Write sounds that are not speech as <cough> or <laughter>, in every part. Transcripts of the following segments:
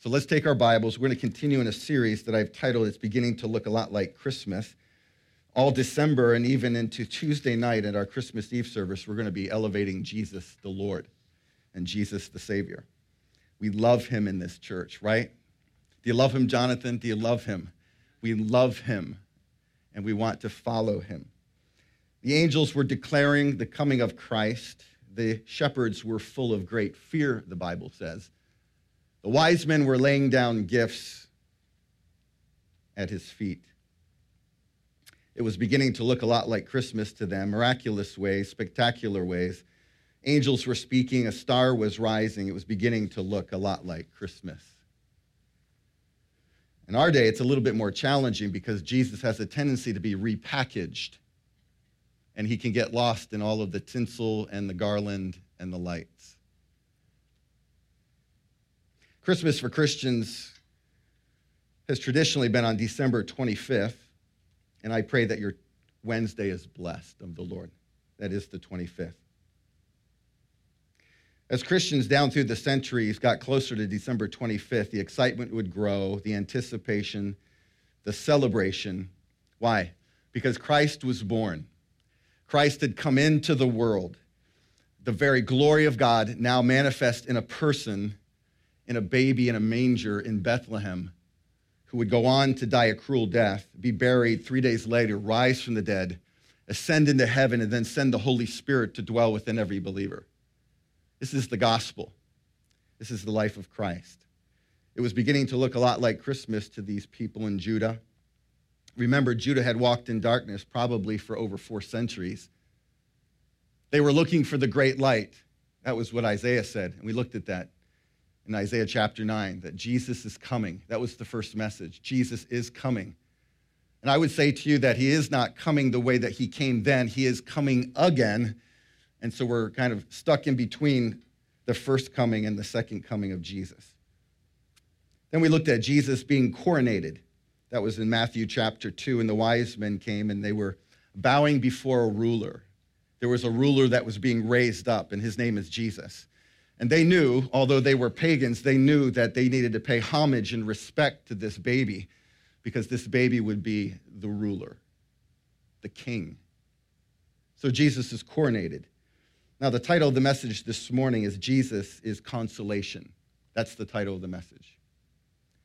So let's take our Bibles. We're going to continue in a series that I've titled It's Beginning to Look a Lot Like Christmas. All December and even into Tuesday night at our Christmas Eve service, we're going to be elevating Jesus the Lord and Jesus the Savior. We love him in this church, right? Do you love him, Jonathan? Do you love him? We love him and we want to follow him. The angels were declaring the coming of Christ. The shepherds were full of great fear, the Bible says. The wise men were laying down gifts at his feet. It was beginning to look a lot like Christmas to them, miraculous ways, spectacular ways. Angels were speaking, a star was rising. It was beginning to look a lot like Christmas. In our day, it's a little bit more challenging because Jesus has a tendency to be repackaged and he can get lost in all of the tinsel and the garland and the lights. Christmas for Christians has traditionally been on December 25th, and I pray that your Wednesday is blessed of the Lord. That is the 25th. As Christians down through the centuries got closer to December 25th, the excitement would grow, the anticipation, the celebration. Why? Because Christ was born. Christ had come into the world. The very glory of God now manifest in a person in a baby in a manger in Bethlehem who would go on to die a cruel death, be buried three days later, rise from the dead, ascend into heaven, and then send the Holy Spirit to dwell within every believer. This is the gospel. This is the life of Christ. It was beginning to look a lot like Christmas to these people in Judah. Remember, Judah had walked in darkness probably for over four centuries. They were looking for the great light. That was what Isaiah said, and we looked at that in Isaiah chapter 9 that Jesus is coming. That was the first message. Jesus is coming. And I would say to you that he is not coming the way that he came then, he is coming again. And so we're kind of stuck in between the first coming and the second coming of Jesus. Then we looked at Jesus being coronated. That was in Matthew chapter 2, and the wise men came and they were bowing before a ruler. There was a ruler that was being raised up, and his name is Jesus. And they knew, although they were pagans, they knew that they needed to pay homage and respect to this baby because this baby would be the ruler, the king. So Jesus is coronated. Now, the title of the message this morning is Jesus is Consolation. That's the title of the message.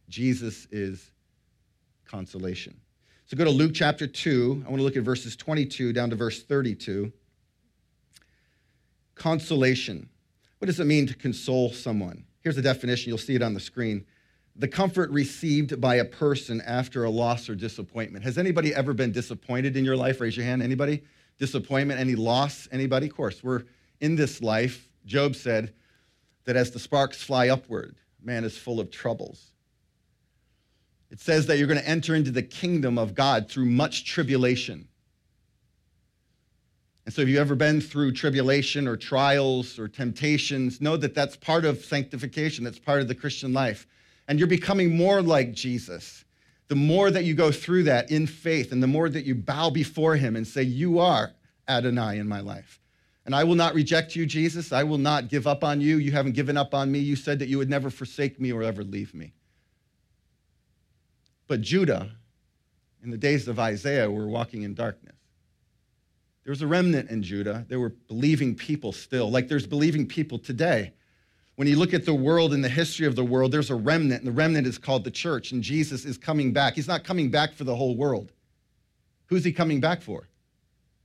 Jesus is Consolation. So go to Luke chapter 2. I want to look at verses 22 down to verse 32. Consolation. What does it mean to console someone? Here's the definition, you'll see it on the screen. The comfort received by a person after a loss or disappointment. Has anybody ever been disappointed in your life? Raise your hand. Anybody? Disappointment? Any loss? Anybody? Of course, we're in this life. Job said that as the sparks fly upward, man is full of troubles. It says that you're going to enter into the kingdom of God through much tribulation. And so, if you've ever been through tribulation or trials or temptations, know that that's part of sanctification, that's part of the Christian life. And you're becoming more like Jesus. The more that you go through that in faith, and the more that you bow before Him and say, You are Adonai in my life. And I will not reject you, Jesus. I will not give up on you. You haven't given up on me. You said that you would never forsake me or ever leave me. But Judah, in the days of Isaiah, were walking in darkness. There was a remnant in Judah. There were believing people still, like there's believing people today. When you look at the world and the history of the world, there's a remnant, and the remnant is called the church, and Jesus is coming back. He's not coming back for the whole world. Who's he coming back for?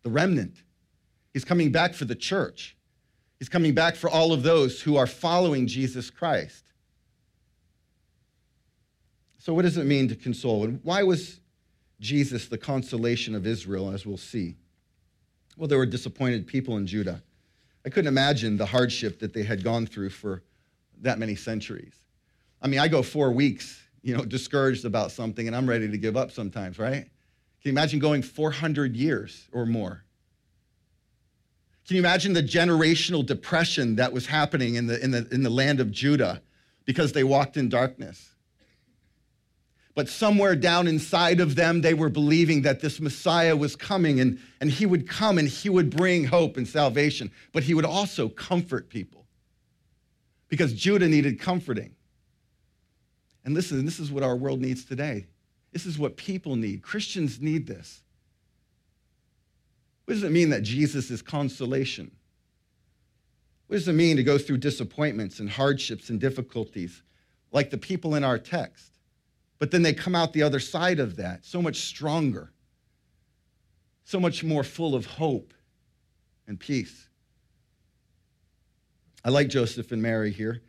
The remnant. He's coming back for the church. He's coming back for all of those who are following Jesus Christ. So, what does it mean to console? And why was Jesus the consolation of Israel, as we'll see? Well, there were disappointed people in Judah. I couldn't imagine the hardship that they had gone through for that many centuries. I mean, I go four weeks, you know, <laughs> discouraged about something, and I'm ready to give up sometimes, right? Can you imagine going 400 years or more? Can you imagine the generational depression that was happening in the, in the, in the land of Judah because they walked in darkness? But somewhere down inside of them, they were believing that this Messiah was coming and, and he would come and he would bring hope and salvation, but he would also comfort people because Judah needed comforting. And listen, this is what our world needs today. This is what people need. Christians need this. What does it mean that Jesus is consolation? What does it mean to go through disappointments and hardships and difficulties like the people in our text? But then they come out the other side of that so much stronger, so much more full of hope and peace. I like Joseph and Mary here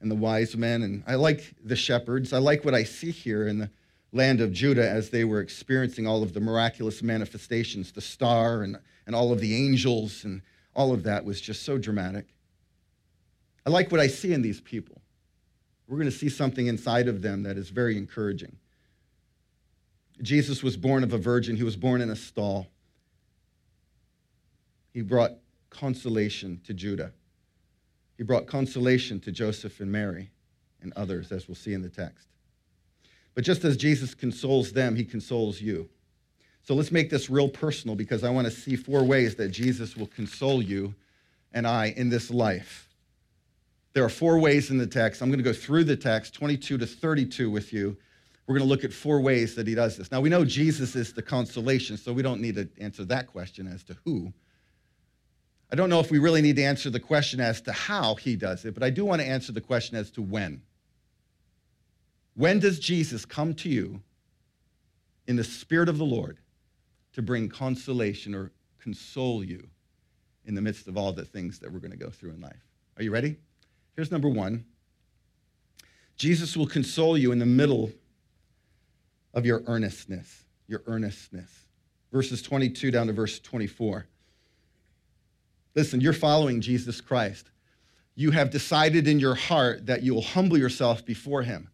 and the wise men, and I like the shepherds. I like what I see here in the land of Judah as they were experiencing all of the miraculous manifestations, the star and, and all of the angels, and all of that was just so dramatic. I like what I see in these people. We're going to see something inside of them that is very encouraging. Jesus was born of a virgin, he was born in a stall. He brought consolation to Judah. He brought consolation to Joseph and Mary and others, as we'll see in the text. But just as Jesus consoles them, he consoles you. So let's make this real personal because I want to see four ways that Jesus will console you and I in this life. There are four ways in the text. I'm going to go through the text, 22 to 32, with you. We're going to look at four ways that he does this. Now, we know Jesus is the consolation, so we don't need to answer that question as to who. I don't know if we really need to answer the question as to how he does it, but I do want to answer the question as to when. When does Jesus come to you in the Spirit of the Lord to bring consolation or console you in the midst of all the things that we're going to go through in life? Are you ready? Here's number one Jesus will console you in the middle of your earnestness, your earnestness. Verses 22 down to verse 24. Listen, you're following Jesus Christ. You have decided in your heart that you will humble yourself before him.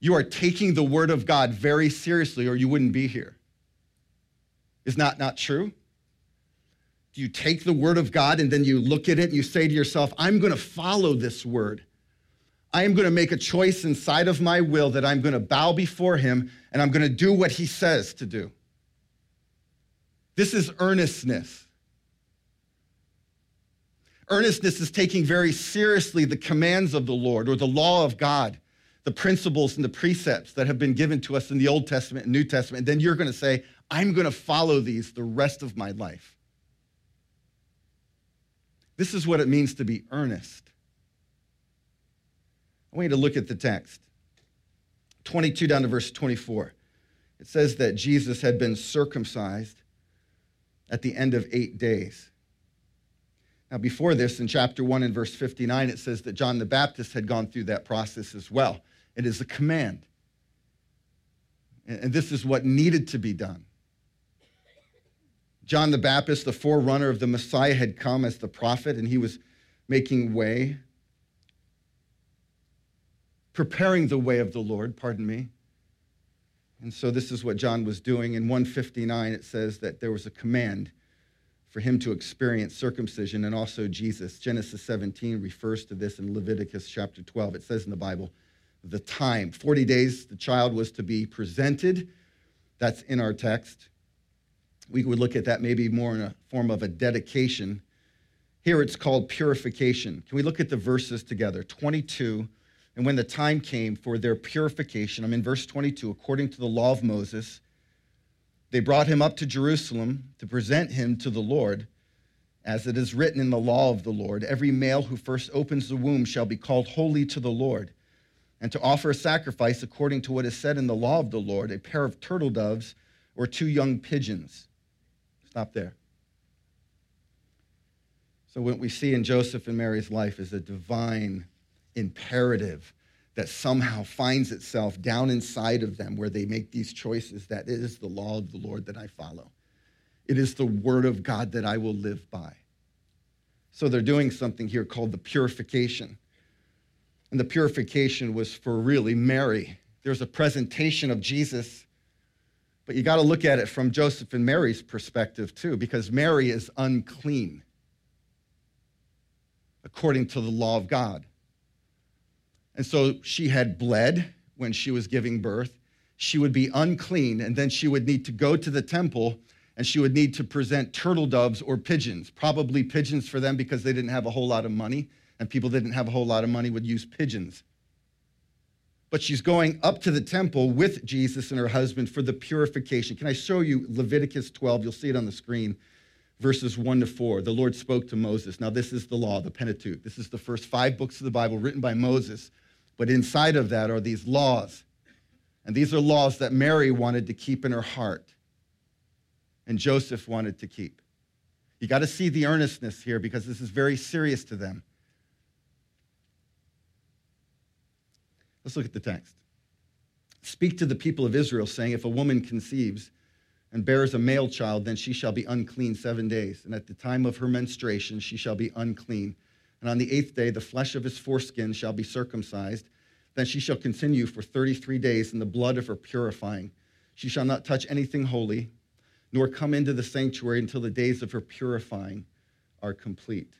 You are taking the word of God very seriously, or you wouldn't be here. Is that not true? Do you take the word of God and then you look at it and you say to yourself, I'm going to follow this word? I am going to make a choice inside of my will that I'm going to bow before him and I'm going to do what he says to do. This is earnestness. Earnestness is taking very seriously the commands of the Lord or the law of God, the principles and the precepts that have been given to us in the Old Testament and New Testament. And then you're going to say, I'm going to follow these the rest of my life. This is what it means to be earnest. I want you to look at the text 22 down to verse 24. It says that Jesus had been circumcised at the end of eight days. Now, before this, in chapter 1 and verse 59, it says that John the Baptist had gone through that process as well. It is a command. And this is what needed to be done. John the Baptist, the forerunner of the Messiah, had come as the prophet, and he was making way, preparing the way of the Lord, pardon me. And so this is what John was doing. In 159, it says that there was a command for him to experience circumcision and also Jesus. Genesis 17 refers to this in Leviticus chapter 12. It says in the Bible, the time, 40 days the child was to be presented. That's in our text. We would look at that maybe more in a form of a dedication. Here it's called purification. Can we look at the verses together? 22. And when the time came for their purification, I'm in verse 22, according to the law of Moses, they brought him up to Jerusalem to present him to the Lord. As it is written in the law of the Lord, every male who first opens the womb shall be called holy to the Lord. And to offer a sacrifice according to what is said in the law of the Lord, a pair of turtle doves or two young pigeons. Stop there. So, what we see in Joseph and Mary's life is a divine imperative that somehow finds itself down inside of them where they make these choices that it is the law of the Lord that I follow. It is the word of God that I will live by. So they're doing something here called the purification. And the purification was for really Mary. There's a presentation of Jesus, but you got to look at it from Joseph and Mary's perspective too, because Mary is unclean according to the law of God. And so she had bled when she was giving birth. She would be unclean, and then she would need to go to the temple and she would need to present turtle doves or pigeons, probably pigeons for them because they didn't have a whole lot of money, and people didn't have a whole lot of money would use pigeons. But she's going up to the temple with Jesus and her husband for the purification. Can I show you Leviticus 12? You'll see it on the screen, verses 1 to 4. The Lord spoke to Moses. Now, this is the law, the Pentateuch. This is the first five books of the Bible written by Moses, but inside of that are these laws. And these are laws that Mary wanted to keep in her heart and Joseph wanted to keep. You got to see the earnestness here because this is very serious to them. Let's look at the text. Speak to the people of Israel, saying, If a woman conceives and bears a male child, then she shall be unclean seven days. And at the time of her menstruation, she shall be unclean. And on the eighth day, the flesh of his foreskin shall be circumcised. Then she shall continue for 33 days in the blood of her purifying. She shall not touch anything holy, nor come into the sanctuary until the days of her purifying are complete.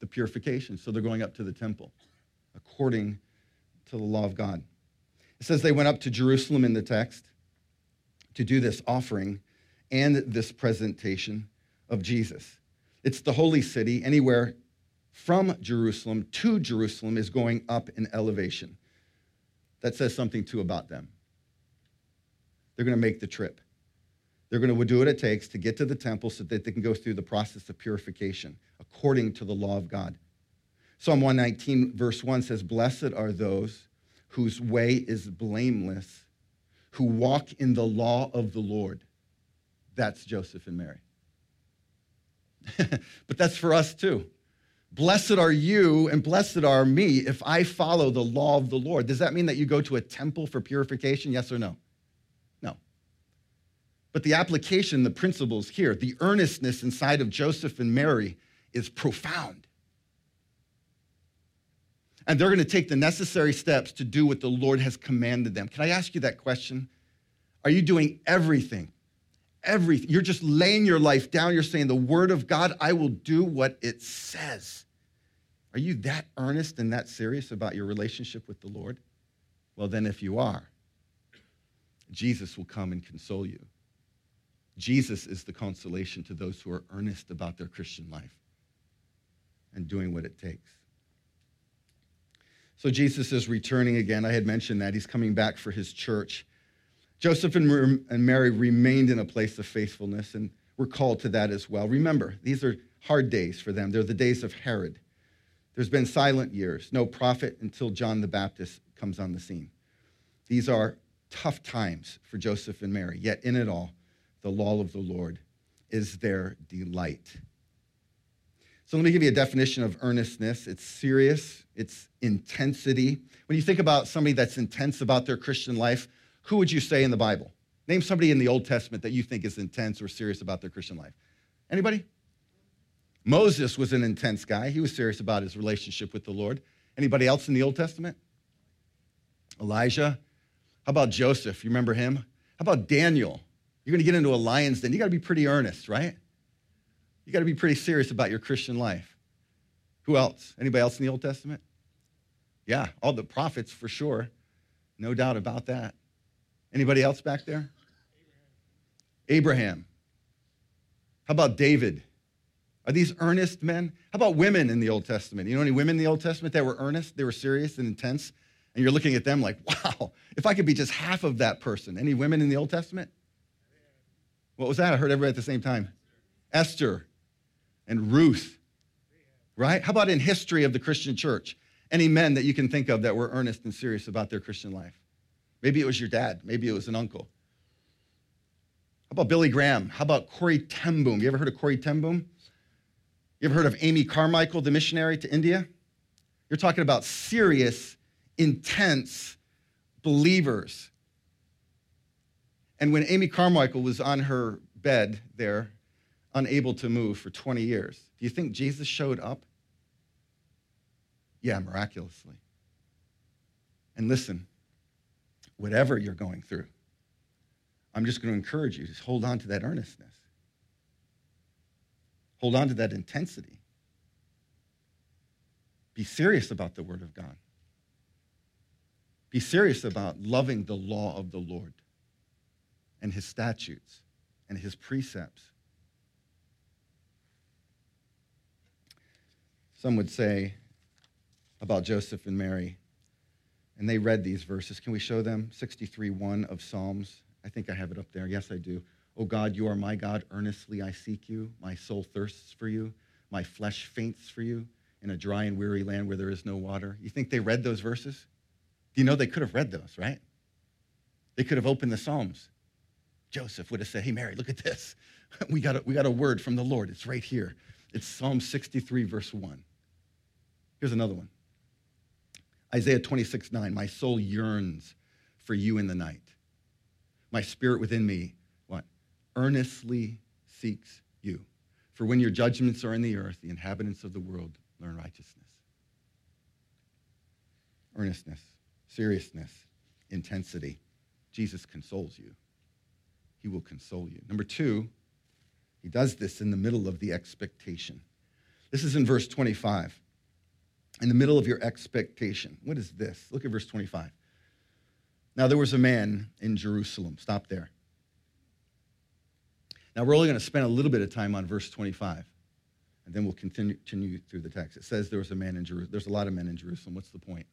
The purification. So they're going up to the temple according to the law of God. It says they went up to Jerusalem in the text to do this offering and this presentation of Jesus. It's the holy city. Anywhere from Jerusalem to Jerusalem is going up in elevation. That says something too about them. They're going to make the trip. They're going to do what it takes to get to the temple so that they can go through the process of purification according to the law of God. Psalm 119, verse 1 says, Blessed are those whose way is blameless, who walk in the law of the Lord. That's Joseph and Mary. <laughs> but that's for us too. Blessed are you and blessed are me if I follow the law of the Lord. Does that mean that you go to a temple for purification? Yes or no? No. But the application, the principles here, the earnestness inside of Joseph and Mary is profound and they're going to take the necessary steps to do what the Lord has commanded them. Can I ask you that question? Are you doing everything? Everything. You're just laying your life down. You're saying, The word of God, I will do what it says. Are you that earnest and that serious about your relationship with the Lord? Well, then, if you are, Jesus will come and console you. Jesus is the consolation to those who are earnest about their Christian life and doing what it takes. So Jesus is returning again. I had mentioned that. He's coming back for his church. Joseph and Mary remained in a place of faithfulness, and we're called to that as well. Remember, these are hard days for them. They're the days of Herod. There's been silent years, no prophet until John the Baptist comes on the scene. These are tough times for Joseph and Mary, yet in it all, the law of the Lord is their delight. So let me give you a definition of earnestness it's serious, it's intensity. When you think about somebody that's intense about their Christian life, who would you say in the Bible? Name somebody in the Old Testament that you think is intense or serious about their Christian life. Anybody? Moses was an intense guy. He was serious about his relationship with the Lord. Anybody else in the Old Testament? Elijah? How about Joseph? You remember him? How about Daniel? You're going to get into a lion's den. You got to be pretty earnest, right? You got to be pretty serious about your Christian life. Who else? Anybody else in the Old Testament? Yeah, all the prophets for sure. No doubt about that. Anybody else back there? Abraham. How about David? Are these earnest men? How about women in the Old Testament? You know any women in the Old Testament that were earnest? They were serious and intense? And you're looking at them like, wow, if I could be just half of that person. Any women in the Old Testament? What was that? I heard everybody at the same time. Esther and Ruth, right? How about in history of the Christian church? Any men that you can think of that were earnest and serious about their Christian life? Maybe it was your dad. Maybe it was an uncle. How about Billy Graham? How about Corrie ten Boom? You ever heard of Corrie ten Boom? You ever heard of Amy Carmichael, the missionary to India? You're talking about serious, intense believers. And when Amy Carmichael was on her bed there unable to move for 20 years. Do you think Jesus showed up? Yeah, miraculously. And listen, whatever you're going through, I'm just going to encourage you to hold on to that earnestness. Hold on to that intensity. Be serious about the Word of God. Be serious about loving the law of the Lord and His statutes and His precepts Some would say about Joseph and Mary and they read these verses. Can we show them? 63 1 of Psalms. I think I have it up there. Yes, I do. O God, you are my God. Earnestly I seek you. My soul thirsts for you. My flesh faints for you in a dry and weary land where there is no water. You think they read those verses? Do you know they could have read those, right? They could have opened the Psalms. Joseph would have said, Hey, Mary, look at this. <laughs> We got a, we got a word from the Lord. It's right here. It's Psalm 63, verse 1. Here's another one Isaiah 26, 9. My soul yearns for you in the night. My spirit within me, what? Earnestly seeks you. For when your judgments are in the earth, the inhabitants of the world learn righteousness. Earnestness, seriousness, intensity. Jesus consoles you. He will console you. Number two, he does this in the middle of the expectation. This is in verse 25. In the middle of your expectation. What is this? Look at verse 25. Now there was a man in Jerusalem. Stop there. Now we're only going to spend a little bit of time on verse 25, and then we'll continue, continue through the text. It says there was a man in Jerusalem. There's a lot of men in Jerusalem. What's the point?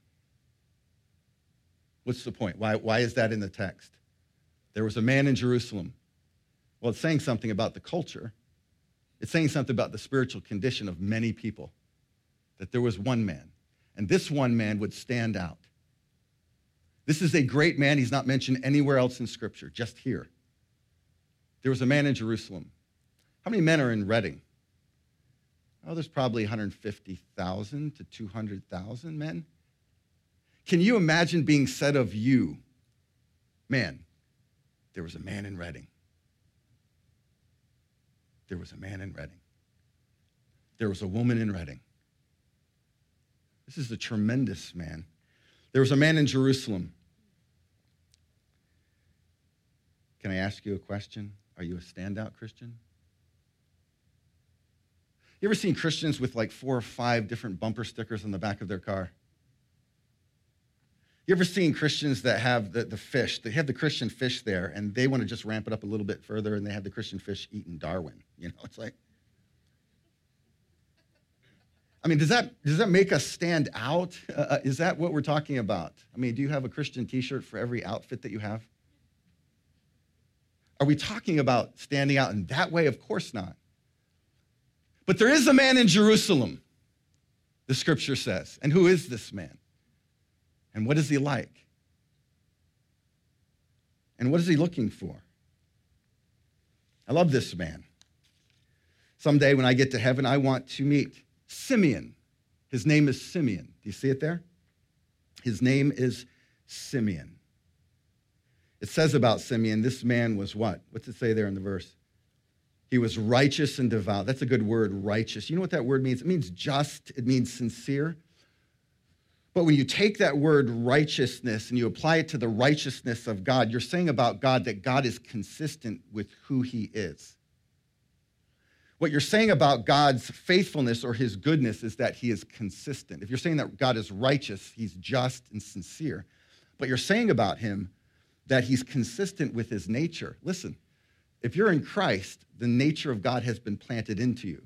What's the point? Why, why is that in the text? There was a man in Jerusalem. Well, it's saying something about the culture. It's saying something about the spiritual condition of many people. That there was one man, and this one man would stand out. This is a great man. He's not mentioned anywhere else in Scripture, just here. There was a man in Jerusalem. How many men are in Reading? Oh, there's probably 150,000 to 200,000 men. Can you imagine being said of you, man, there was a man in Reading? There was a man in Reading. There was a woman in Redding. This is a tremendous man. There was a man in Jerusalem. Can I ask you a question? Are you a standout Christian? You ever seen Christians with like four or five different bumper stickers on the back of their car? You ever seen Christians that have the, the fish? They have the Christian fish there, and they want to just ramp it up a little bit further, and they have the Christian fish eating Darwin. You know, it's like, I mean, does that, does that make us stand out? <laughs> Uh, is that what we're talking about? I mean, do you have a Christian t shirt for every outfit that you have? Are we talking about standing out in that way? Of course not. But there is a man in Jerusalem, the scripture says. And who is this man? And what is he like? And what is he looking for? I love this man. Someday when I get to heaven, I want to meet Simeon. His name is Simeon. Do you see it there? His name is Simeon. It says about Simeon, this man was what? What's it say there in the verse? He was righteous and devout. That's a good word, righteous. You know what that word means? It means just, it means sincere. But when you take that word righteousness and you apply it to the righteousness of God, you're saying about God that God is consistent with who he is. What you're saying about God's faithfulness or his goodness is that he is consistent. If you're saying that God is righteous, he's just and sincere. But you're saying about him that he's consistent with his nature. Listen, if you're in Christ, the nature of God has been planted into you.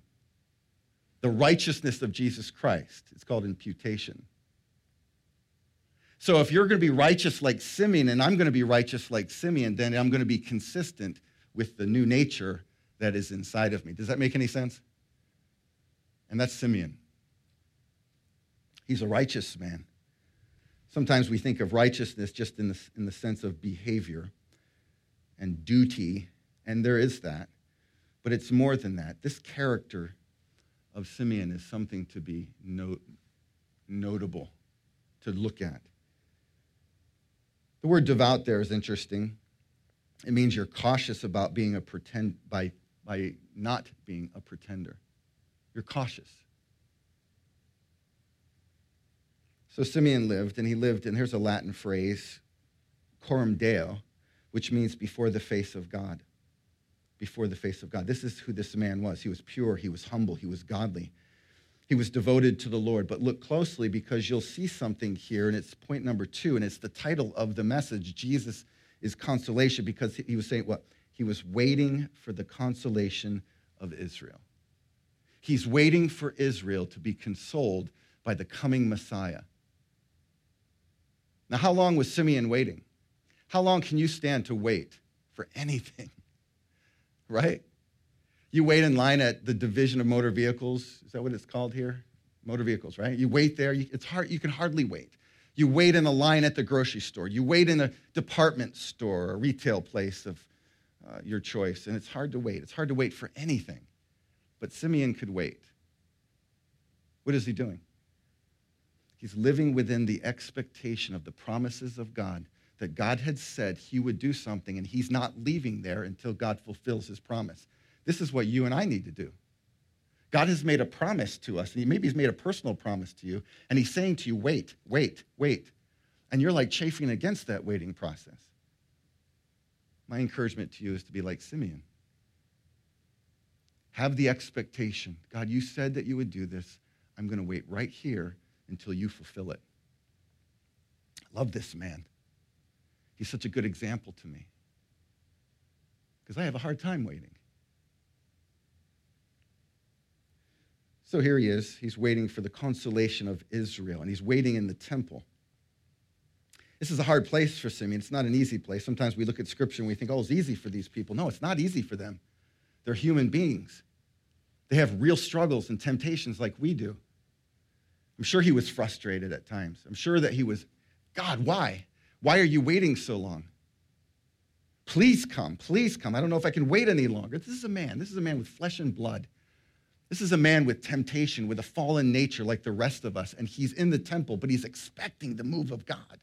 The righteousness of Jesus Christ, it's called imputation. So if you're going to be righteous like Simeon and I'm going to be righteous like Simeon, then I'm going to be consistent with the new nature that is inside of me. Does that make any sense? And that's Simeon. He's a righteous man. Sometimes we think of righteousness just in the, in the sense of behavior and duty, and there is that. But it's more than that. This character of Simeon is something to be note, notable, to look at. The word devout there is interesting. It means you're cautious about being a pretend by, by not being a pretender. You're cautious. So Simeon lived, and he lived, and here's a Latin phrase, coram Deo, which means before the face of God. Before the face of God. This is who this man was. He was pure, he was humble, he was godly. He was devoted to the Lord. But look closely because you'll see something here, and it's point number two, and it's the title of the message Jesus is consolation, because he was saying what? He was waiting for the consolation of Israel. He's waiting for Israel to be consoled by the coming Messiah. Now, how long was Simeon waiting? How long can you stand to wait for <laughs> anything? Right? You wait in line at the division of motor vehicles. Is that what it's called here? Motor vehicles, right? You wait there. It's hard. You can hardly wait. You wait in a line at the grocery store. You wait in a department store or retail place of uh, your choice, and it's hard to wait. It's hard to wait for anything. But Simeon could wait. What is he doing? He's living within the expectation of the promises of God that God had said he would do something, and he's not leaving there until God fulfills his promise. This is what you and I need to do. God has made a promise to us, and maybe he's made a personal promise to you, and he's saying to you, wait, wait, wait. And you're like chafing against that waiting process. My encouragement to you is to be like Simeon. Have the expectation God, you said that you would do this. I'm going to wait right here until you fulfill it. I love this man. He's such a good example to me because I have a hard time waiting. So here he is. He's waiting for the consolation of Israel, and he's waiting in the temple. This is a hard place for Simeon. It's not an easy place. Sometimes we look at scripture and we think, oh, it's easy for these people. No, it's not easy for them. They're human beings. They have real struggles and temptations like we do. I'm sure he was frustrated at times. I'm sure that he was, God, why? Why are you waiting so long? Please come, please come. I don't know if I can wait any longer. This is a man. This is a man with flesh and blood. This is a man with temptation, with a fallen nature like the rest of us, and he's in the temple, but he's expecting the move of God.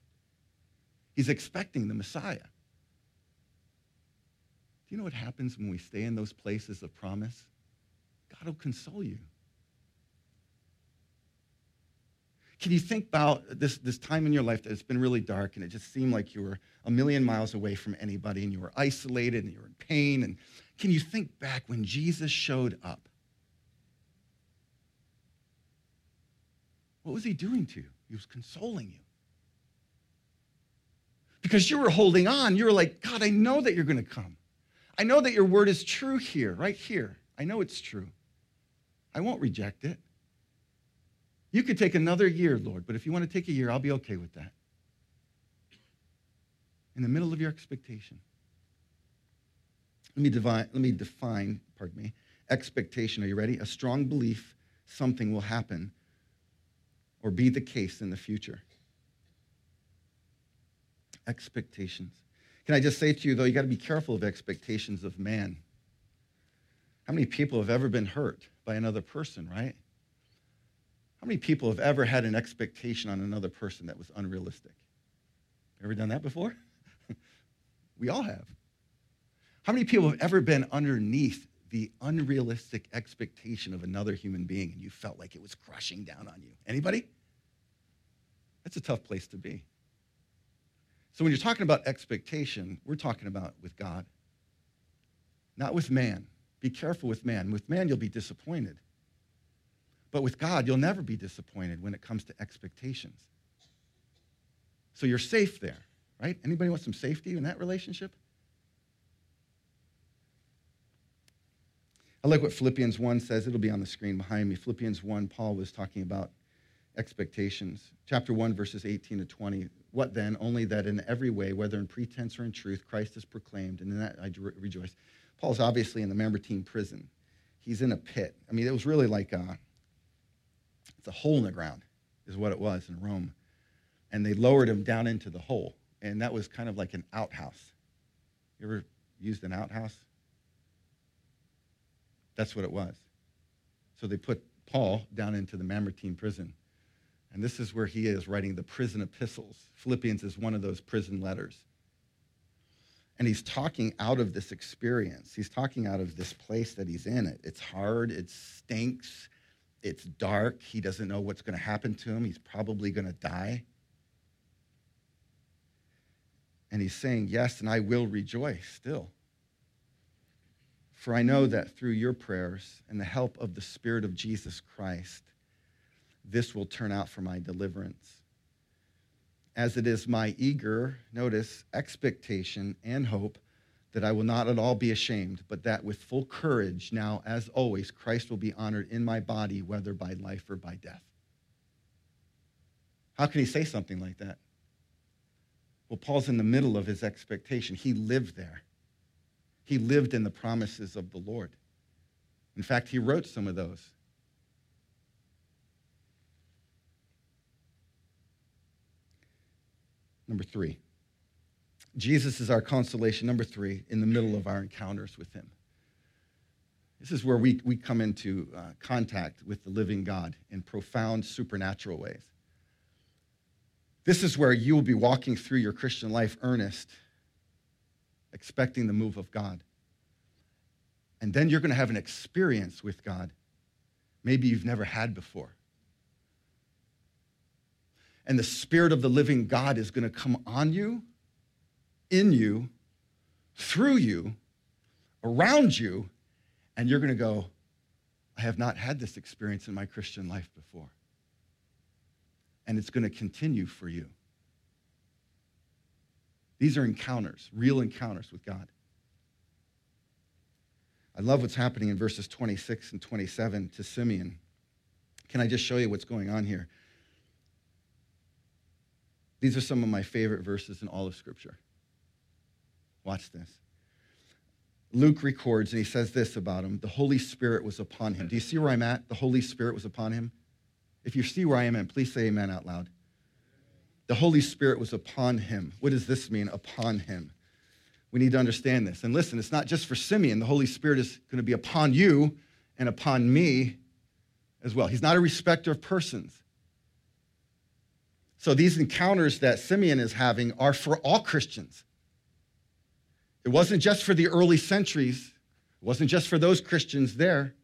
He's expecting the Messiah. Do you know what happens when we stay in those places of promise? God will console you. Can you think about this, this time in your life that it's been really dark and it just seemed like you were a million miles away from anybody and you were isolated and you were in pain? And can you think back when Jesus showed up? What was he doing to you? He was consoling you. Because you were holding on. You were like, God, I know that you're going to come. I know that your word is true here, right here. I know it's true. I won't reject it. You could take another year, Lord, but if you want to take a year, I'll be okay with that. In the middle of your expectation. Let me, let me define, pardon me, expectation. Are you ready? A strong belief something will happen or be the case in the future. Expectations. Can I just say to you, though, you got to be careful of expectations of man. How many people have ever been hurt by another person, right? How many people have ever had an expectation on another person that was unrealistic? Ever done that before? <laughs> we all have. How many people have ever been underneath the unrealistic expectation of another human being and you felt like it was crushing down on you? Anybody? That's a tough place to be. So when you're talking about expectation, we're talking about with God, not with man. Be careful with man. With man, you'll be disappointed. But with God, you'll never be disappointed when it comes to expectations. So you're safe there, right? Anybody want some safety in that relationship? I like what Philippians 1 says. It'll be on the screen behind me. Philippians 1, Paul was talking about expectations. Chapter 1, verses 18 to 20. What then? Only that in every way, whether in pretense or in truth, Christ is proclaimed, and in that I rejoice. Paul's obviously in the Mamertine prison. He's in a pit. I mean, it was really like a, it's a hole in the ground, is what it was in Rome. And they lowered him down into the hole. And that was kind of like an outhouse. You ever used an outhouse? That's what it was. So they put Paul down into the Mamertine prison. And this is where he is writing the prison epistles. Philippians is one of those prison letters. And he's talking out of this experience. He's talking out of this place that he's in. It's hard, it stinks, it's dark. He doesn't know what's going to happen to him. He's probably going to die. And he's saying, Yes, and I will rejoice still. For I know that through your prayers and the help of the Spirit of Jesus Christ, this will turn out for my deliverance. As it is my eager, notice, expectation and hope that I will not at all be ashamed, but that with full courage, now as always, Christ will be honored in my body, whether by life or by death. How can he say something like that? Well, Paul's in the middle of his expectation. He lived there, he lived in the promises of the Lord. In fact, he wrote some of those. Number three, Jesus is our consolation. Number three, in the middle of our encounters with him. This is where we, we come into uh, contact with the living God in profound supernatural ways. This is where you will be walking through your Christian life earnest, expecting the move of God. And then you're going to have an experience with God maybe you've never had before. And the Spirit of the living God is going to come on you, in you, through you, around you, and you're going to go, I have not had this experience in my Christian life before. And it's going to continue for you. These are encounters, real encounters with God. I love what's happening in verses 26 and 27 to Simeon. Can I just show you what's going on here? These are some of my favorite verses in all of Scripture. Watch this. Luke records, and he says this about him the Holy Spirit was upon him. Do you see where I'm at? The Holy Spirit was upon him. If you see where I am at, please say amen out loud. The Holy Spirit was upon him. What does this mean, upon him? We need to understand this. And listen, it's not just for Simeon. The Holy Spirit is going to be upon you and upon me as well. He's not a respecter of persons. So these encounters that Simeon is having are for all Christians. It wasn't just for the early centuries, it wasn't just for those Christians there,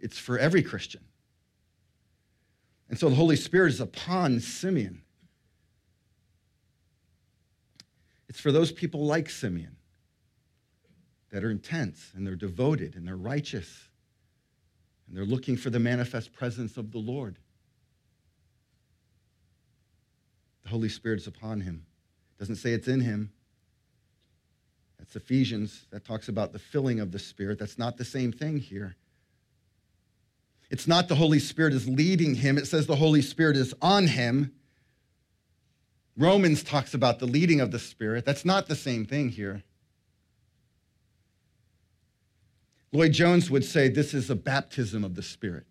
it's for every Christian. And so the Holy Spirit is upon Simeon. It's for those people like Simeon that are intense and they're devoted and they're righteous and they're looking for the manifest presence of the Lord. The Holy Spirit is upon him. Doesn't say it's in him. That's Ephesians. That talks about the filling of the Spirit. That's not the same thing here. It's not the Holy Spirit is leading him, it says the Holy Spirit is on him. Romans talks about the leading of the Spirit. That's not the same thing here. Lloyd Jones would say this is a baptism of the Spirit.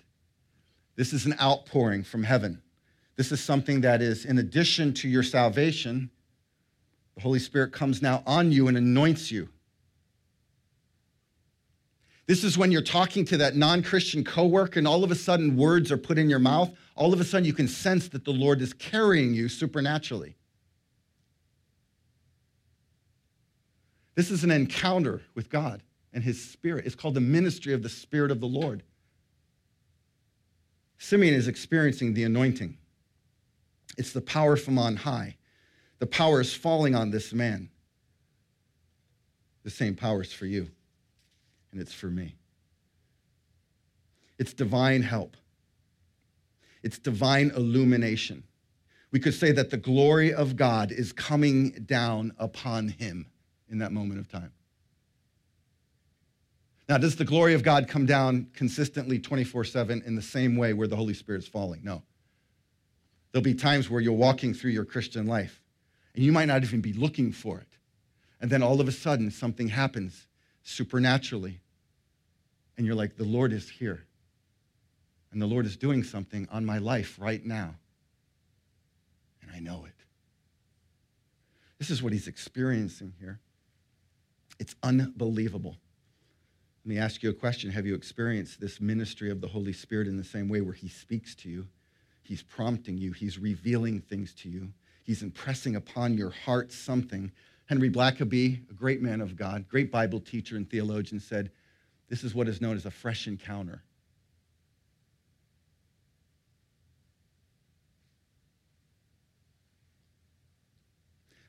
This is an outpouring from heaven. This is something that is in addition to your salvation. The Holy Spirit comes now on you and anoints you. This is when you're talking to that non Christian coworker, and all of a sudden words are put in your mouth. All of a sudden you can sense that the Lord is carrying you supernaturally. This is an encounter with God and His Spirit. It's called the ministry of the Spirit of the Lord. Simeon is experiencing the anointing, it's the power from on high. The power is falling on this man. The same power is for you and it's for me. It's divine help, it's divine illumination. We could say that the glory of God is coming down upon him in that moment of time. Now, does the glory of God come down consistently 24 7 in the same way where the Holy Spirit is falling? No. There'll be times where you're walking through your Christian life and you might not even be looking for it. And then all of a sudden, something happens supernaturally. And you're like, the Lord is here. And the Lord is doing something on my life right now. And I know it. This is what he's experiencing here. It's unbelievable. Let me ask you a question. Have you experienced this ministry of the Holy Spirit in the same way where he speaks to you? He's prompting you, he's revealing things to you, he's impressing upon your heart something Henry Blackaby, a great man of God, great Bible teacher and theologian, said, This is what is known as a fresh encounter.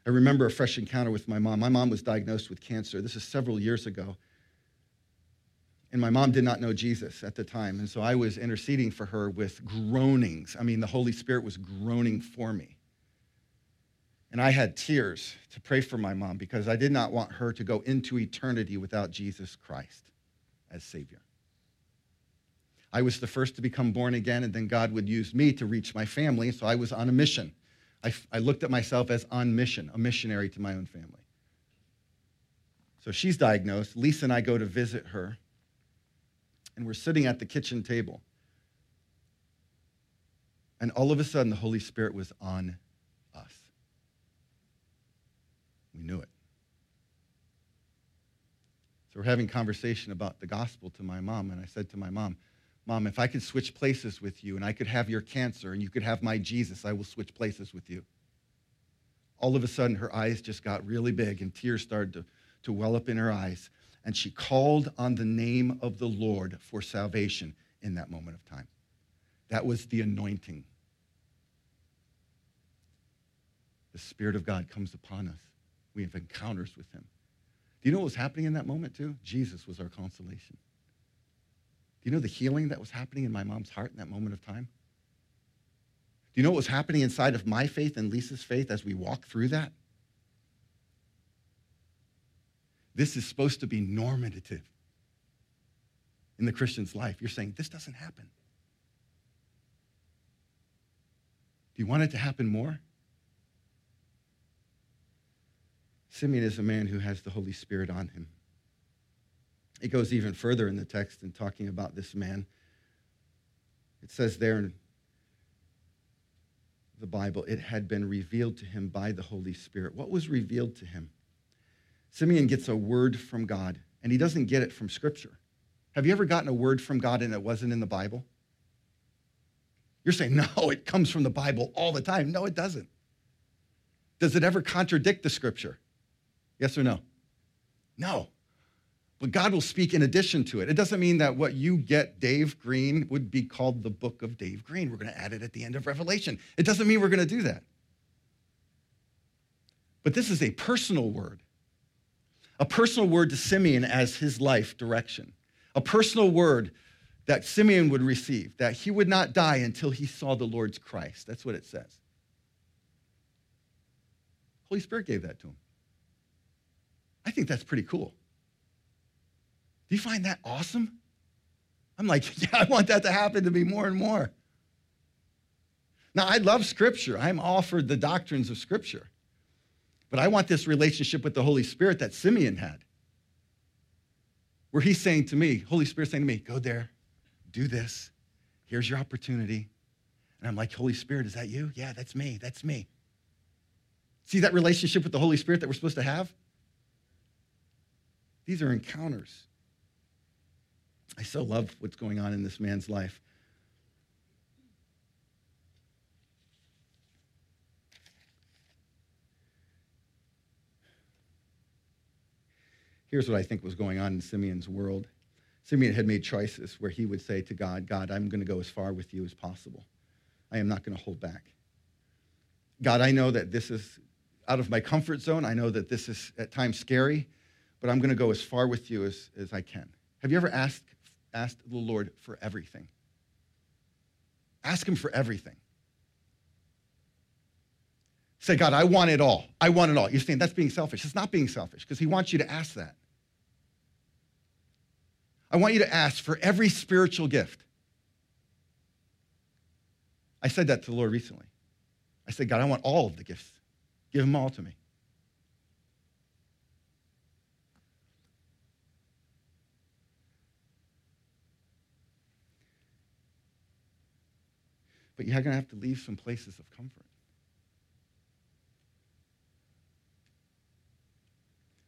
I remember a fresh encounter with my mom. My mom was diagnosed with cancer. This is several years ago. And my mom did not know Jesus at the time. And so I was interceding for her with groanings. I mean, the Holy Spirit was groaning for me. And I had tears to pray for my mom because I did not want her to go into eternity without Jesus Christ as Savior. I was the first to become born again, and then God would use me to reach my family, so I was on a mission. I, I looked at myself as on mission, a missionary to my own family. So she's diagnosed. Lisa and I go to visit her, and we're sitting at the kitchen table. And all of a sudden, the Holy Spirit was on us. We knew it. So we're having conversation about the gospel to my mom, and I said to my mom, Mom, if I could switch places with you and I could have your cancer and you could have my Jesus, I will switch places with you. All of a sudden, her eyes just got really big and tears started to, to well up in her eyes. And she called on the name of the Lord for salvation in that moment of time. That was the anointing. The Spirit of God comes upon us. We have encounters with Him. Do you know what was happening in that moment, too? Jesus was our consolation. Do you know the healing that was happening in my mom's heart in that moment of time? Do you know what was happening inside of my faith and Lisa's faith as we walked through that? This is supposed to be normative in the Christian's life. You're saying, this doesn't happen. Do you want it to happen more? Simeon is a man who has the Holy Spirit on him. It goes even further in the text in talking about this man. It says there in the Bible, it had been revealed to him by the Holy Spirit. What was revealed to him? Simeon gets a word from God, and he doesn't get it from Scripture. Have you ever gotten a word from God and it wasn't in the Bible? You're saying, <laughs> no, it comes from the Bible all the time. No, it doesn't. Does it ever contradict the Scripture? Yes or no? No but God will speak in addition to it. It doesn't mean that what you get, Dave Green, would be called the book of Dave Green. We're going to add it at the end of Revelation. It doesn't mean we're going to do that. But this is a personal word, a personal word to Simeon as his life direction, a personal word that Simeon would receive, that he would not die until he saw the Lord's Christ. That's what it says. Holy Spirit gave that to him. I think that's pretty cool. Do you find that awesome? I'm like, <laughs> yeah, I want that to happen to me more and more. Now, I love Scripture. I'm offered the doctrines of Scripture. But I want this relationship with the Holy Spirit that Simeon had, where he's saying to me, Holy Spirit saying to me, go there, do this, here's your opportunity. And I'm like, Holy Spirit, is that you? Yeah, that's me, that's me. See that relationship with the Holy Spirit that we're supposed to have? These are encounters. I so love what's going on in this man's life. Here's what I think was going on in Simeon's world. Simeon had made choices where he would say to God, God, I'm going to go as far with you as possible. I am not going to hold back. God, I know that this is out of my comfort zone. I know that this is at times scary, but I'm going to go as far with you as, as I can. Have you ever asked asked the Lord for everything. Ask Him for everything. Say, God, I want it all. I want it all. You're saying that's being selfish. It's not being selfish because He wants you to ask that. I want you to ask for every spiritual gift. I said that to the Lord recently. I said, God, I want all of the gifts. Give them all to me. but you're going to have to leave some places of comfort.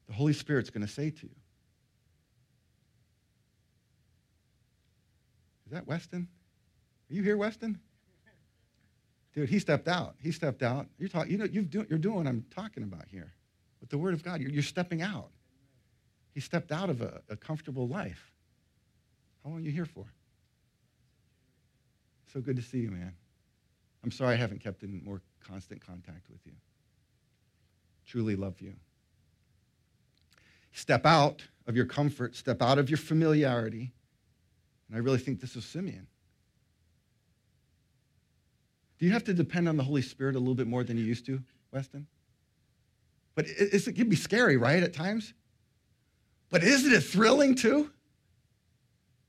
The Holy Spirit's going to say to you, that Weston? Are you here, Weston? Dude, he stepped out. He stepped out. You're, talk, you know, you've do, you're doing what I'm talking about here. With the Word of God, you're, you're stepping out. He stepped out of a, a comfortable life. How long are you here for? So good to see you, man. I'm sorry I haven't kept in more constant contact with you. Truly love you. Step out of your comfort, step out of your familiarity. And I really think this is Simeon. Do you have to depend on the Holy Spirit a little bit more than you used to, Weston? But it, it can be scary, right, at times? But isn't it thrilling too?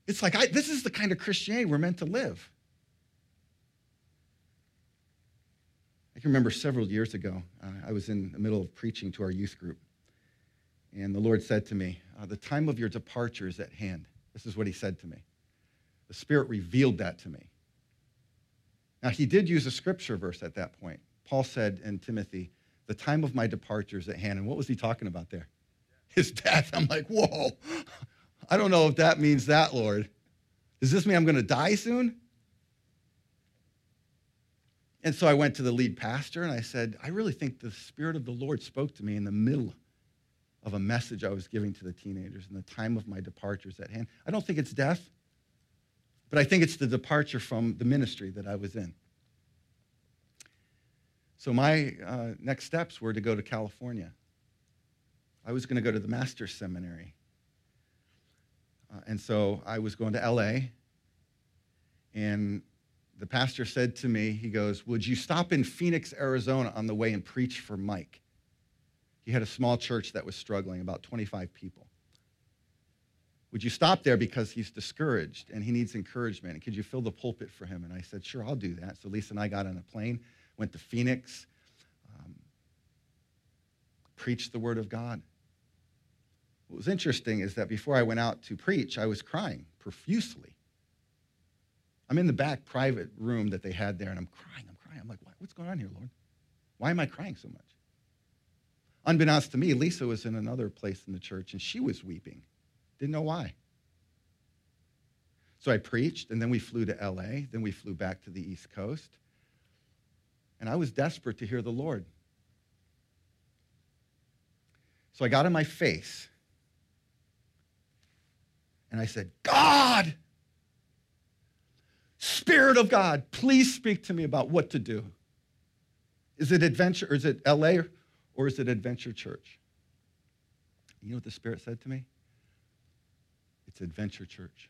It's like, I, this is the kind of Christianity we're meant to live. I can remember several years ago, uh, I was in the middle of preaching to our youth group. And the Lord said to me, uh, The time of your departure is at hand. This is what He said to me. The Spirit revealed that to me. Now, He did use a scripture verse at that point. Paul said in Timothy, The time of my departure is at hand. And what was He talking about there? His death. I'm like, Whoa, I don't know if that means that, Lord. Does this mean I'm going to die soon? And so I went to the lead pastor and I said, I really think the Spirit of the Lord spoke to me in the middle of a message I was giving to the teenagers, and the time of my departure is at hand. I don't think it's death, but I think it's the departure from the ministry that I was in. So my uh, next steps were to go to California. I was going to go to the master's seminary. Uh, and so I was going to LA, and the pastor said to me, he goes, Would you stop in Phoenix, Arizona on the way and preach for Mike? He had a small church that was struggling, about 25 people. Would you stop there because he's discouraged and he needs encouragement? And could you fill the pulpit for him? And I said, Sure, I'll do that. So Lisa and I got on a plane, went to Phoenix, um, preached the word of God. What was interesting is that before I went out to preach, I was crying profusely. I'm in the back private room that they had there, and I'm crying. I'm crying. I'm like, what's going on here, Lord? Why am I crying so much? Unbeknownst to me, Lisa was in another place in the church, and she was weeping. Didn't know why. So I preached, and then we flew to LA. Then we flew back to the East Coast. And I was desperate to hear the Lord. So I got on my face, and I said, God! Spirit of God, please speak to me about what to do. Is it adventure, or is it LA, or is it Adventure Church? You know what the Spirit said to me? It's Adventure Church.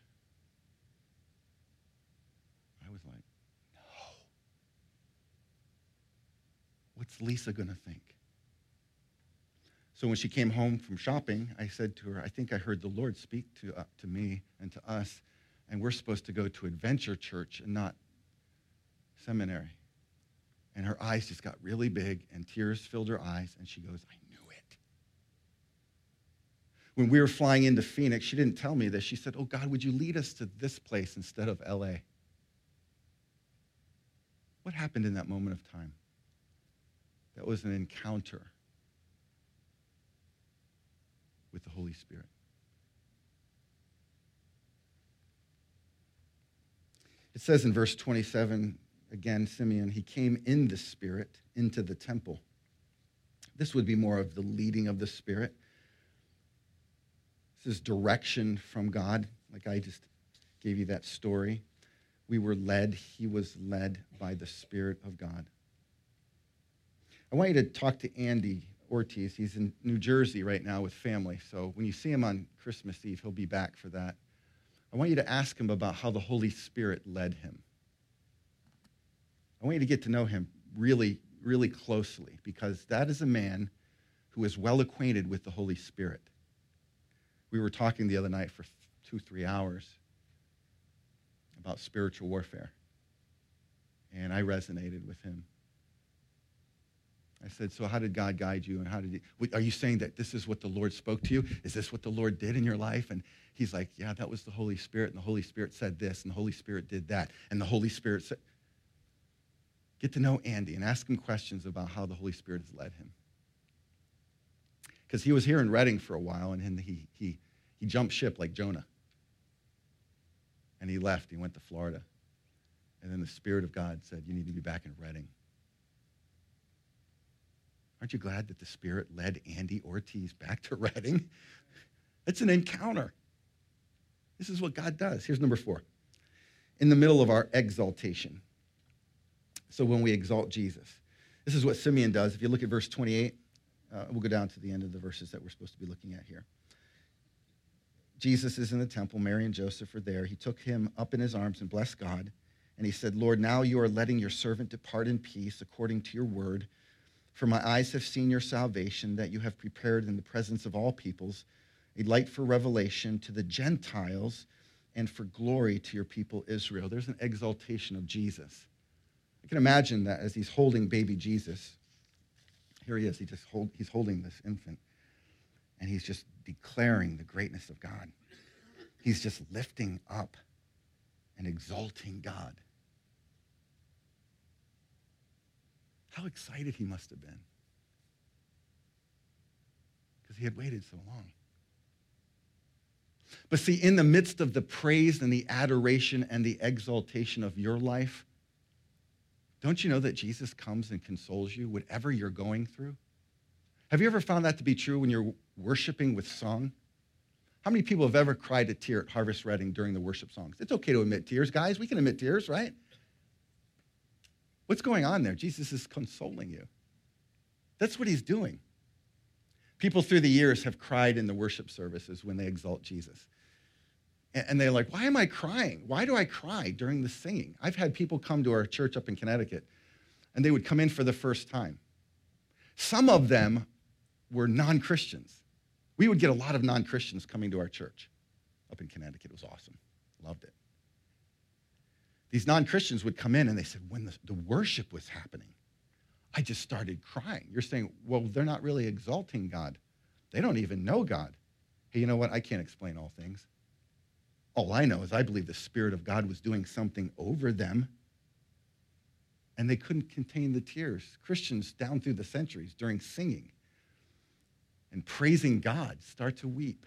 I was like, no. What's Lisa going to think? So when she came home from shopping, I said to her, I think I heard the Lord speak to, uh, to me and to us and we're supposed to go to adventure church and not seminary. And her eyes just got really big, and tears filled her eyes, and she goes, I. When we were flying into Phoenix, she didn't tell me this. She said, Oh, God, would you lead us to this place instead of LA? What happened in that moment of time? That was an encounter with the Holy Spirit. It says in verse 27, again, Simeon, he came in the Spirit into the temple. This would be more of the leading of the Spirit. This is direction from God, like I just gave you that story. We were led, he was led by the Spirit of God. I want you to talk to Andy Ortiz. He's in New Jersey right now with family. So when you see him on Christmas Eve, he'll be back for that. I want you to ask him about how the Holy Spirit led him. I want you to get to know him really, really closely because that is a man who is well acquainted with the Holy Spirit. We were talking the other night for two, three hours about spiritual warfare, and I resonated with him. I said, So, how did God guide you? And how did he, are you saying that this is what the Lord spoke to you? Is this what the Lord did in your life? And he's like, Yeah, that was the Holy Spirit. And the Holy Spirit said this, and the Holy Spirit did that. And the Holy Spirit said, Get to know Andy and ask him questions about how the Holy Spirit has led him. Because he was here in Redding for a while, and he, he, he jumped ship like Jonah. And he left. He went to Florida. And then the Spirit of God said, You need to be back in Redding. Aren't you glad that the Spirit led Andy Ortiz back to Redding? <laughs> It's an encounter. This is what God does. Here's number four. In the middle of our exaltation. So when we exalt Jesus, this is what Simeon does. If you look at verse 28, uh, we'll go down to the end of the verses that we're supposed to be looking at here. Jesus is in the temple. Mary and Joseph are there. He took him up in his arms and blessed God. And he said, Lord, now you are letting your servant depart in peace according to your word. For my eyes have seen your salvation that you have prepared in the presence of all peoples a light for revelation to the Gentiles and for glory to your people Israel. There's an exaltation of Jesus. I can imagine that as he's holding baby Jesus, here he is, he just hold, he's holding this infant, and he's just declaring the greatness of God. He's just lifting up and exalting God. How excited he must have been. Because he had waited so long. But see, in the midst of the praise and the adoration and the exaltation of your life, don't you know that Jesus comes and consoles you, whatever you're going through? Have you ever found that to be true when you're worshiping with song? How many people have ever cried a tear at Harvest Redding during the worship songs? It's okay to admit tears, guys. We can admit tears, right? What's going on there? Jesus is consoling you. That's what he's doing. People through the years have cried in the worship services when they exalt Jesus. And they're like, why am I crying? Why do I cry during the singing? I've had people come to our church up in Connecticut, and they would come in for the first time. Some of them were non Christians. We would get a lot of non Christians coming to our church up in Connecticut. It was awesome. Loved it. These non Christians would come in and they said, when the, the worship was happening, I just started crying. You're saying, well, they're not really exalting God. They don't even know God. Hey, you know what? I can't explain all things. All I know is I believe the Spirit of God was doing something over them, and they couldn't contain the tears. Christians down through the centuries during singing and praising God start to weep.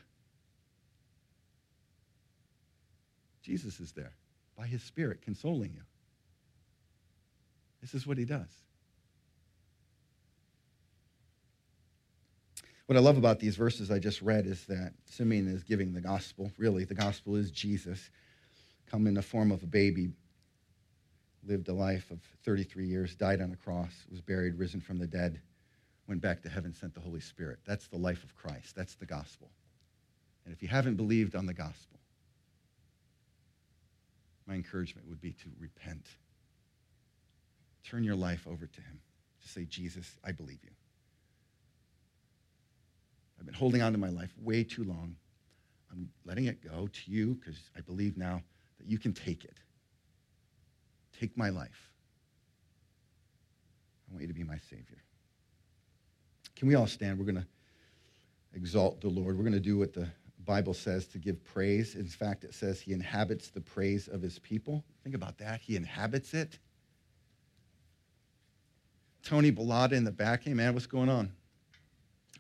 Jesus is there by his Spirit consoling you. This is what he does. What I love about these verses I just read is that Simeon is giving the gospel. Really, the gospel is Jesus, come in the form of a baby, lived a life of 33 years, died on a cross, was buried, risen from the dead, went back to heaven, sent the Holy Spirit. That's the life of Christ. That's the gospel. And if you haven't believed on the gospel, my encouragement would be to repent. Turn your life over to Him. Just say, Jesus, I believe you. I've been holding on to my life way too long. I'm letting it go to you because I believe now that you can take it. Take my life. I want you to be my Savior. Can we all stand? We're going to exalt the Lord. We're going to do what the Bible says to give praise. In fact, it says he inhabits the praise of his people. Think about that. He inhabits it. Tony Bellata in the back. Hey, man, what's going on?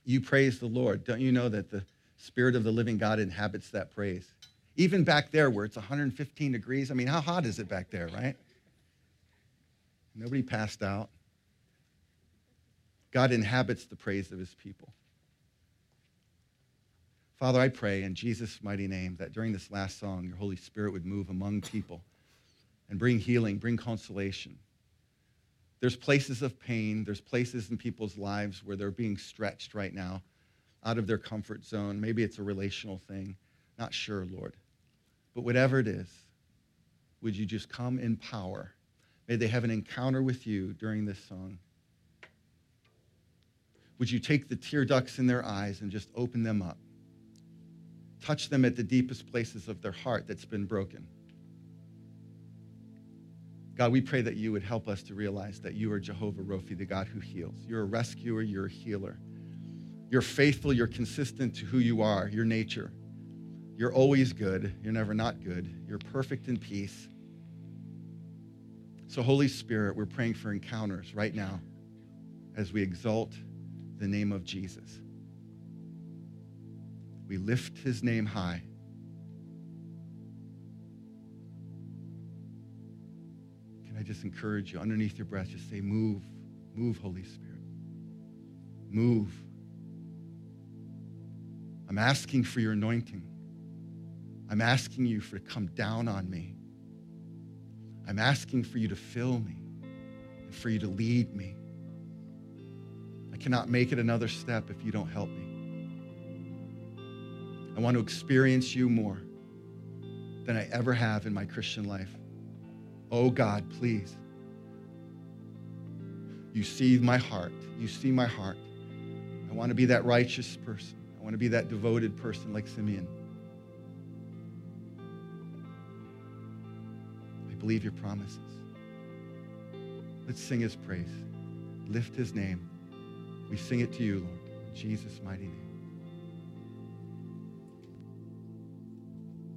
you praise the Lord, don't you know that the Spirit of the living God inhabits that praise? Even back there where it's 115 degrees. I mean, how hot is it back there, right? Nobody passed out. God inhabits the praise of his people. Father, I pray in Jesus' mighty name that during this last song, your Holy Spirit would move among people and bring healing, bring consolation. There's places of pain, there's places in people's lives where they're being stretched right now out of their comfort zone. Maybe it's a relational thing. Not sure, Lord. But whatever it is, would you just come in power? May they have an encounter with you during this song. Would you take the tear ducts in their eyes and just open them up? Touch them at the deepest places of their heart that's been broken. God, we pray that you would help us to realize that you are Jehovah Rophi, the God who heals. You're a rescuer, you're a healer. You're faithful, you're consistent to who you are, your nature. You're always good, you're never not good. You're perfect in peace. So, Holy Spirit, we're praying for encounters right now as we exalt the name of Jesus. We lift his name high. Can I just encourage you underneath your breath, just say, Move, move, Holy Spirit. Move. I'm asking for your anointing. I'm asking you for to come down on me. I'm asking for you to fill me and for you to lead me. I cannot make it another step if you don't help me. I want to experience you more than I ever have in my Christian life. Oh God, please. You see my heart. You see my heart. I want to be that righteous person. I want to be that devoted person like Simeon. I believe your promises. Let's sing his praise. Lift his name. We sing it to you, Lord. In Jesus' mighty name.